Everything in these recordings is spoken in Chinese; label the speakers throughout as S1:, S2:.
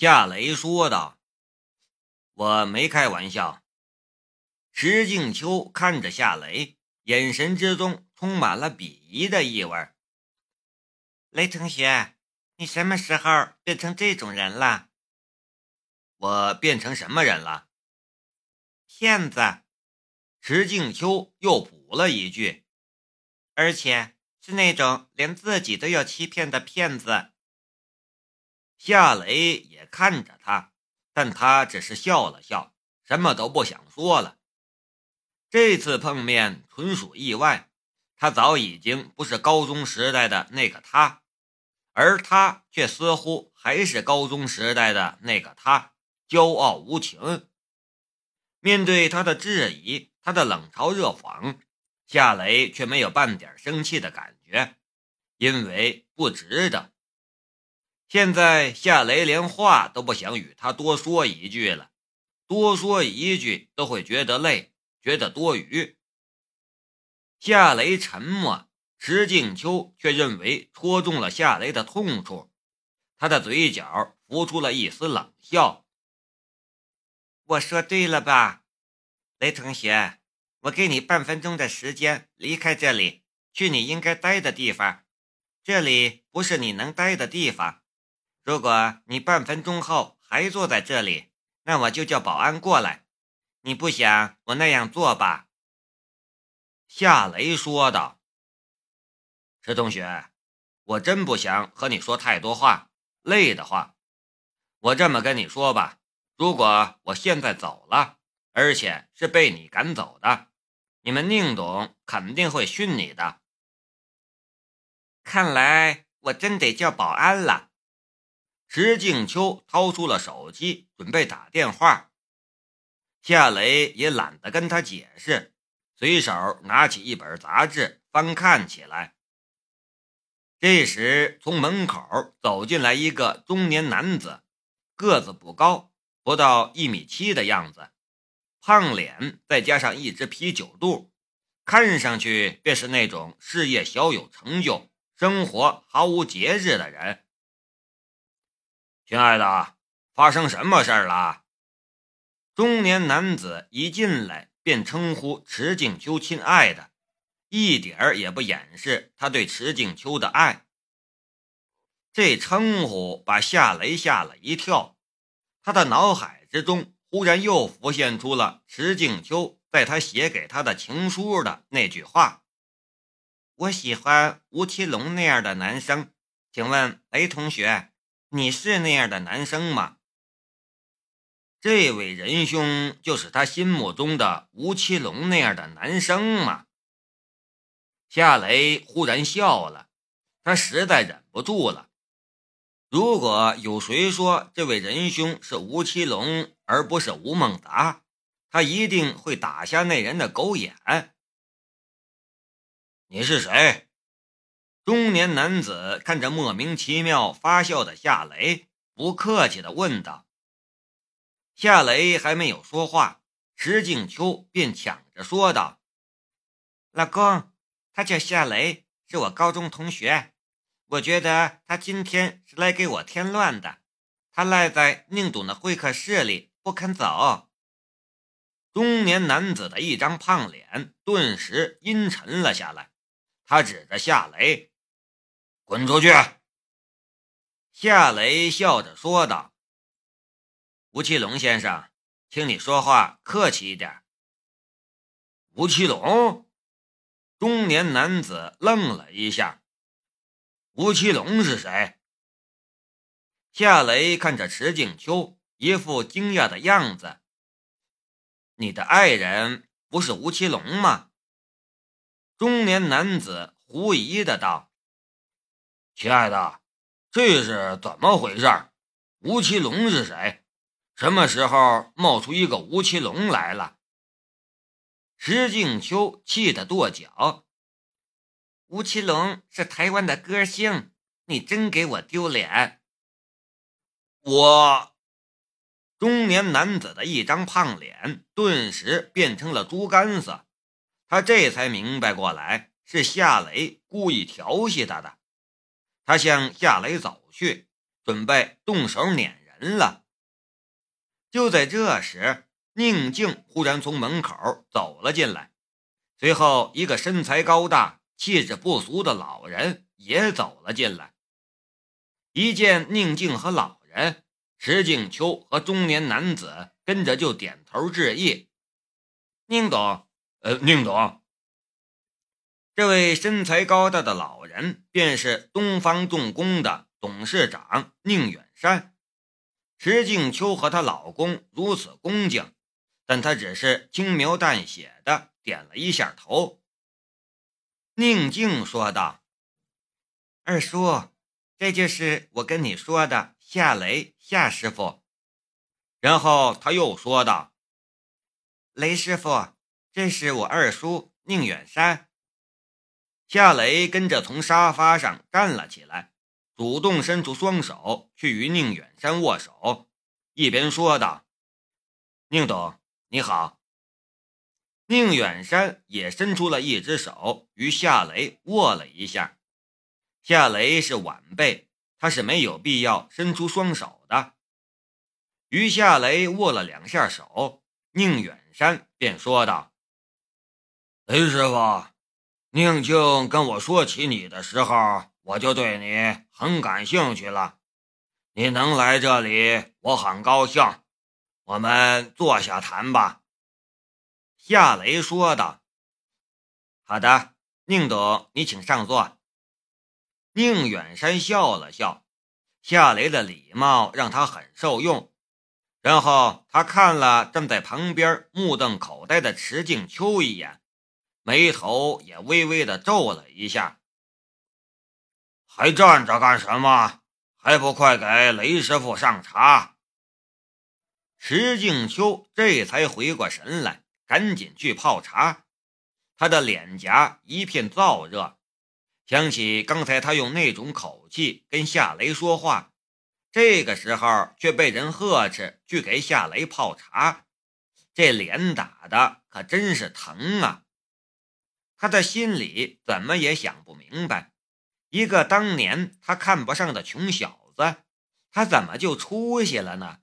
S1: 夏雷说道：“我没开玩笑。”石静秋看着夏雷，眼神之中充满了鄙夷的意味。
S2: 雷同学，你什么时候变成这种人了？
S1: 我变成什么人了？
S2: 骗子！
S1: 石静秋又补了一句，
S2: 而且是那种连自己都要欺骗的骗子。
S1: 夏雷也看着他，但他只是笑了笑，什么都不想说了。这次碰面纯属意外，他早已经不是高中时代的那个他，而他却似乎还是高中时代的那个他，骄傲无情。面对他的质疑，他的冷嘲热讽，夏雷却没有半点生气的感觉，因为不值得。现在夏雷连话都不想与他多说一句了，多说一句都会觉得累，觉得多余。夏雷沉默，石静秋却认为戳中了夏雷的痛处，他的嘴角浮出了一丝冷笑：“
S2: 我说对了吧，雷同学？我给你半分钟的时间离开这里，去你应该待的地方。这里不是你能待的地方。”如果你半分钟后还坐在这里，那我就叫保安过来。你不想我那样做吧？”
S1: 夏雷说道。“石同学，我真不想和你说太多话，累的话。我这么跟你说吧，如果我现在走了，而且是被你赶走的，你们宁董肯定会训你的。
S2: 看来我真得叫保安了。”
S1: 石静秋掏出了手机，准备打电话。夏雷也懒得跟他解释，随手拿起一本杂志翻看起来。这时，从门口走进来一个中年男子，个子不高，不到一米七的样子，胖脸再加上一只啤酒肚，看上去便是那种事业小有成就、生活毫无节制的人。亲爱的，发生什么事儿了？中年男子一进来便称呼池静秋“亲爱的”，一点儿也不掩饰他对池静秋的爱。这称呼把夏雷吓了一跳，他的脑海之中忽然又浮现出了池静秋在他写给他的情书的那句话：“
S2: 我喜欢吴奇隆那样的男生，请问雷同学。”你是那样的男生吗？
S1: 这位仁兄就是他心目中的吴奇隆那样的男生吗？夏雷忽然笑了，他实在忍不住了。如果有谁说这位仁兄是吴奇隆而不是吴孟达，他一定会打瞎那人的狗眼。你是谁？中年男子看着莫名其妙发笑的夏雷，不客气地问道：“夏雷还没有说话，石静秋便抢着说道：‘
S2: 老公，他叫夏雷，是我高中同学。我觉得他今天是来给我添乱的。他赖在宁董的会客室里不肯走。’”
S1: 中年男子的一张胖脸顿时阴沉了下来，他指着夏雷。滚出去！夏雷笑着说道：“吴奇隆先生，请你说话客气一点。”吴奇隆，中年男子愣了一下。吴奇隆是谁？夏雷看着池静秋，一副惊讶的样子。你的爱人不是吴奇隆吗？中年男子狐疑的道。亲爱的，这是怎么回事？吴奇隆是谁？什么时候冒出一个吴奇隆来了？石静秋气得跺脚。
S2: 吴奇隆是台湾的歌星，你真给我丢脸！
S1: 我，中年男子的一张胖脸顿时变成了猪肝色，他这才明白过来，是夏雷故意调戏他的。他向夏雷走去，准备动手撵人了。就在这时，宁静忽然从门口走了进来，随后一个身材高大、气质不俗的老人也走了进来。一见宁静和老人，石静秋和中年男子跟着就点头致意。
S2: 宁董，
S1: 呃，宁董。这位身材高大的老人便是东方重工的董事长宁远山。石静秋和她老公如此恭敬，但她只是轻描淡写的点了一下头。
S2: 宁静说道：“二叔。”这就是我跟你说的夏雷夏师傅，
S1: 然后他又说道：“
S2: 雷师傅，这是我二叔宁远山。”
S1: 夏雷跟着从沙发上站了起来，主动伸出双手去与宁远山握手，一边说道：“宁董，你好。”宁远山也伸出了一只手与夏雷握了一下。夏雷是晚辈，他是没有必要伸出双手的。与夏雷握了两下手，宁远山便说道：“
S3: 雷师傅，宁静跟我说起你的时候，我就对你很感兴趣了。你能来这里，我很高兴。我们坐下谈吧。”
S1: 夏雷说道：“好的，宁董，你请上座。”宁远山笑了笑，夏雷的礼貌让他很受用。然后他看了站在旁边目瞪口呆的池静秋一眼，眉头也微微的皱了一下。
S3: 还站着干什么？还不快给雷师傅上茶！
S1: 池静秋这才回过神来，赶紧去泡茶。他的脸颊一片燥热。想起刚才他用那种口气跟夏雷说话，这个时候却被人呵斥去给夏雷泡茶，这脸打的可真是疼啊！他的心里怎么也想不明白，一个当年他看不上的穷小子，他怎么就出息了呢？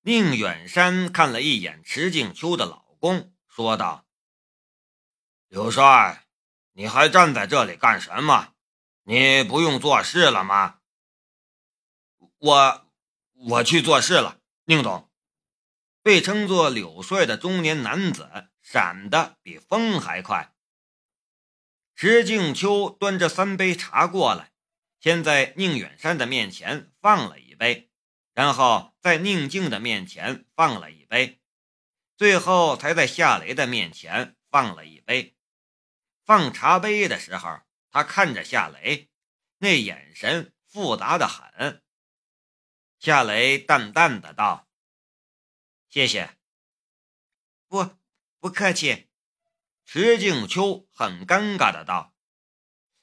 S1: 宁远山看了一眼池静秋的老公，说道：“
S3: 刘帅。”你还站在这里干什么？你不用做事了吗？
S1: 我我去做事了，宁总。被称作柳帅的中年男子闪得比风还快。石静秋端着三杯茶过来，先在宁远山的面前放了一杯，然后在宁静的面前放了一杯，最后才在夏雷的面前放了一杯。放茶杯的时候，他看着夏雷，那眼神复杂的很。夏雷淡淡的道：“谢谢。”“
S2: 不，不客气。”
S1: 石静秋很尴尬的道。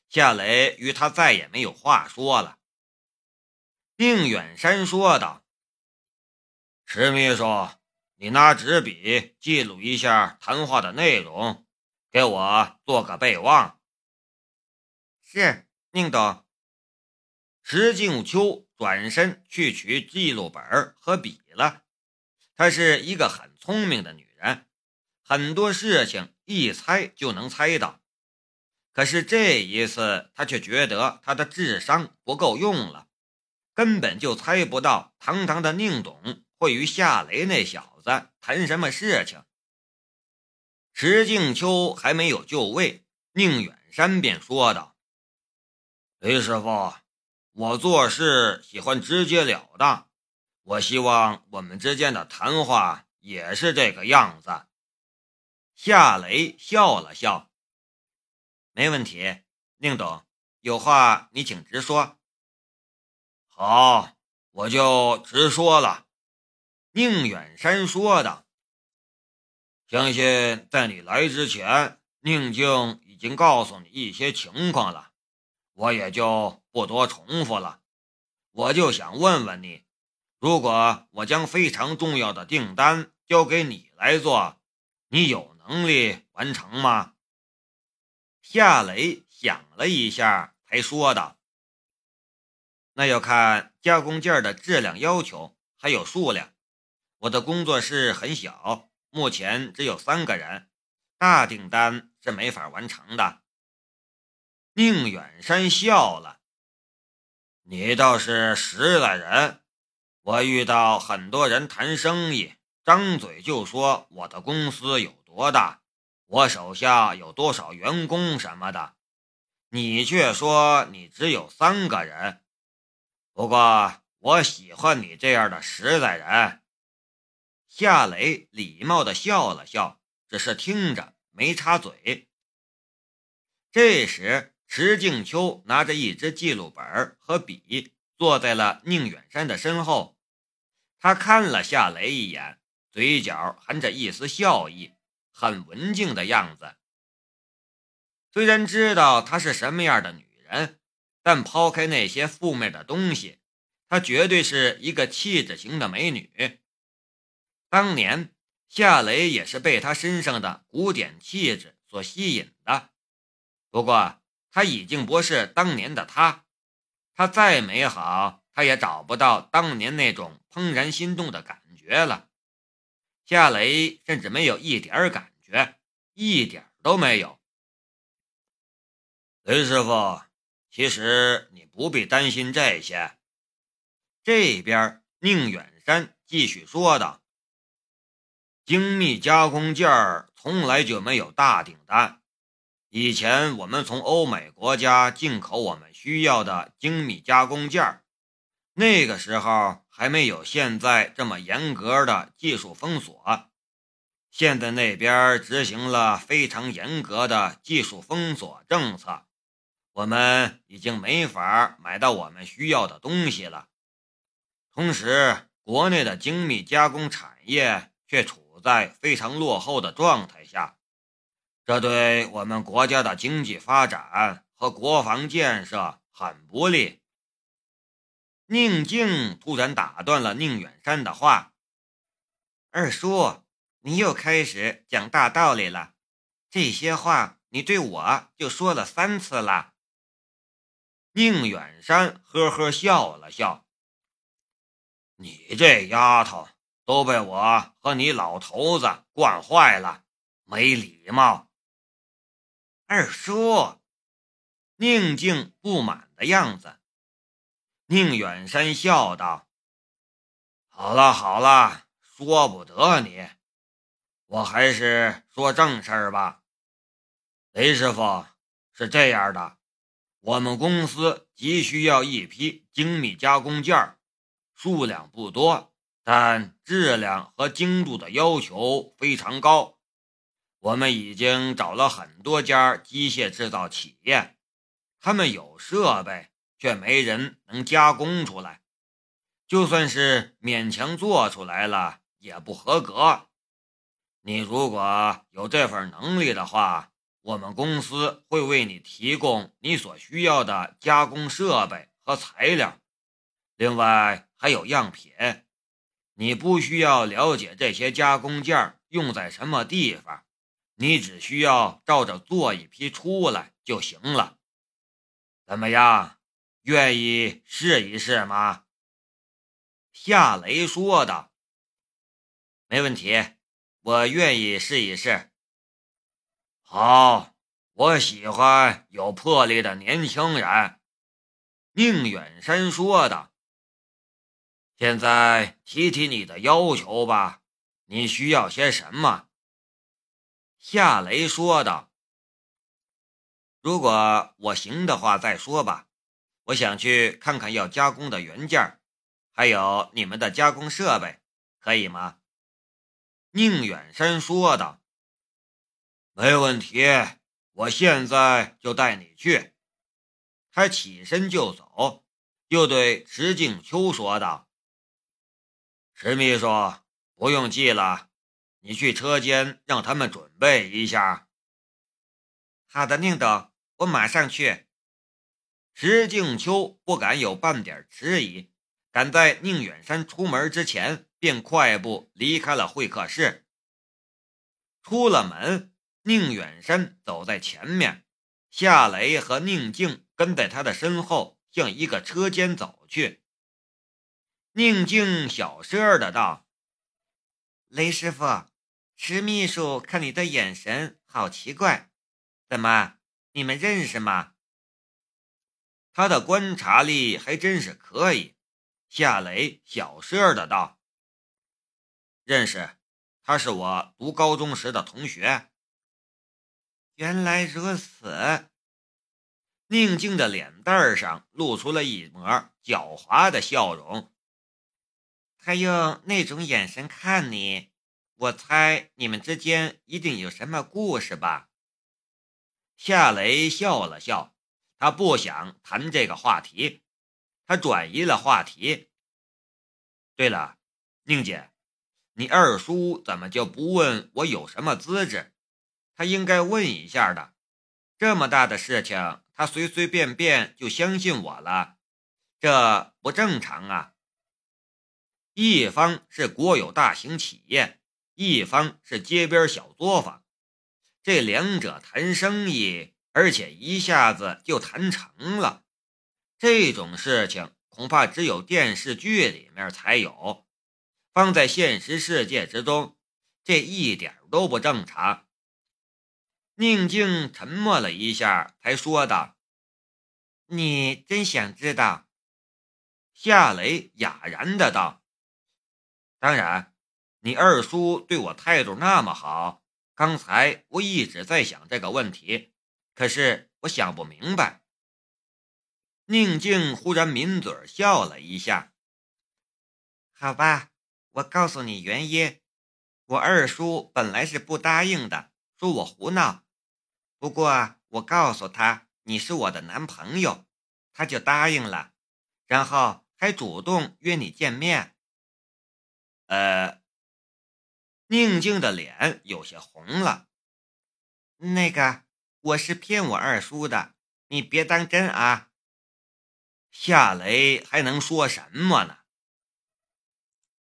S1: 夏雷与他再也没有话说了。宁远山说道：“
S3: 石秘书，你拿纸笔记录一下谈话的内容。”给我做个备忘。
S2: 是，宁董。
S1: 石静秋转身去取记录本和笔了。她是一个很聪明的女，很多事情一猜就能猜到。可是这一次，他却觉得他的智商不够用了，根本就猜不到堂堂的宁董会与夏雷那小子谈什么事情。石静秋还没有就位，宁远山便说道：“
S3: 雷师傅，我做事喜欢直截了当，我希望我们之间的谈话也是这个样子。”
S1: 夏雷笑了笑：“没问题，宁董，有话你请直说。”“
S3: 好，我就直说了。”
S1: 宁远山说道。
S3: 相信在你来之前，宁静已经告诉你一些情况了，我也就不多重复了。我就想问问你，如果我将非常重要的订单交给你来做，你有能力完成吗？
S1: 夏雷想了一下，才说道：“那要看加工件的质量要求，还有数量。我的工作室很小，目前只有三个人，大订单是没法完成的。
S3: 宁远山笑了：“你倒是实在人。我遇到很多人谈生意，张嘴就说我的公司有多大，我手下有多少员工什么的，你却说你只有三个人。不过我喜欢你这样的实在人。”
S1: 夏雷礼貌的笑了笑，只是听着没插嘴。这时。石静秋拿着一支记录本和笔，坐在了宁远山的身后。他看了夏雷一眼，嘴角含着一丝笑意，很文静的样子。虽然知道她是什么样的女人，但抛开那些负面的东西，她绝对是一个气质型的美女。当年夏雷也是被她身上的古典气质所吸引的，不过。他已经不是当年的他，他再美好，他也找不到当年那种怦然心动的感觉了。夏雷甚至没有一点感觉，一点都没有。
S3: 雷师傅，其实你不必担心这些。
S1: 这边宁远山继续说道：“
S3: 精密加工件儿从来就没有大订单。”以前我们从欧美国家进口我们需要的精密加工件那个时候还没有现在这么严格的技术封锁。现在那边执行了非常严格的技术封锁政策，我们已经没法买到我们需要的东西了。同时，国内的精密加工产业却处在非常落后的状态下。这对我们国家的经济发展和国防建设很不利。
S1: 宁静突然打断了宁远山的话：“二叔，你又开始讲大道理了。这些话你对我就说了三次了。”
S3: 宁远山呵呵笑了笑：“你这丫头都被我和你老头子惯坏了，没礼貌。”
S1: 二叔，宁静不满的样子。
S3: 宁远山笑道：“好了好了，说不得你，我还是说正事儿吧。雷师傅是这样的，我们公司急需要一批精密加工件数量不多，但质量和精度的要求非常高。”我们已经找了很多家机械制造企业，他们有设备，却没人能加工出来。就算是勉强做出来了，也不合格。你如果有这份能力的话，我们公司会为你提供你所需要的加工设备和材料，另外还有样品。你不需要了解这些加工件用在什么地方。你只需要照着做一批出来就行了，怎么样？愿意试一试吗？
S1: 夏雷说道：“没问题，我愿意试一试。”
S3: 好，我喜欢有魄力的年轻人。”
S1: 宁远山说道。
S3: “现在提提你的要求吧，你需要些什么？”
S1: 夏雷说道：“如果我行的话，再说吧。我想去看看要加工的原件，还有你们的加工设备，可以吗？”
S3: 宁远山说道：“没问题，我现在就带你去。”
S1: 他起身就走，又对石静秋说道：“
S3: 石秘书，不用记了。”你去车间让他们准备一下。
S1: 好的，宁董，我马上去。石静秋不敢有半点迟疑，赶在宁远山出门之前，便快步离开了会客室。出了门，宁远山走在前面，夏雷和宁静跟在他的身后，向一个车间走去。宁静小声的道：“
S2: 雷师傅，石秘书看你的眼神好奇怪，怎么，你们认识吗？”
S1: 他的观察力还真是可以。夏雷小声的道：“认识，他是我读高中时的同学。”
S2: 原来如此。
S1: 宁静的脸蛋上露出了一抹狡猾的笑容。
S2: 他用那种眼神看你，我猜你们之间一定有什么故事吧？
S1: 夏雷笑了笑，他不想谈这个话题，他转移了话题。对了，宁姐，你二叔怎么就不问我有什么资质？他应该问一下的。这么大的事情。他随随便便就相信我了，这不正常啊！一方是国有大型企业，一方是街边小作坊，这两者谈生意，而且一下子就谈成了，这种事情恐怕只有电视剧里面才有，放在现实世界之中，这一点都不正常。宁静沉默了一下，才说道：“
S2: 你真想知道？”
S1: 夏雷哑然的道：“当然，你二叔对我态度那么好，刚才我一直在想这个问题，可是我想不明白。”宁静忽然抿嘴笑了一下：“
S2: 好吧，我告诉你原因。我二叔本来是不答应的，说我胡闹。”不过我告诉他你是我的男朋友，他就答应了，然后还主动约你见面。
S1: 呃，宁静的脸有些红了。
S2: 那个，我是骗我二叔的，你别当真啊。
S1: 夏雷还能说什么呢？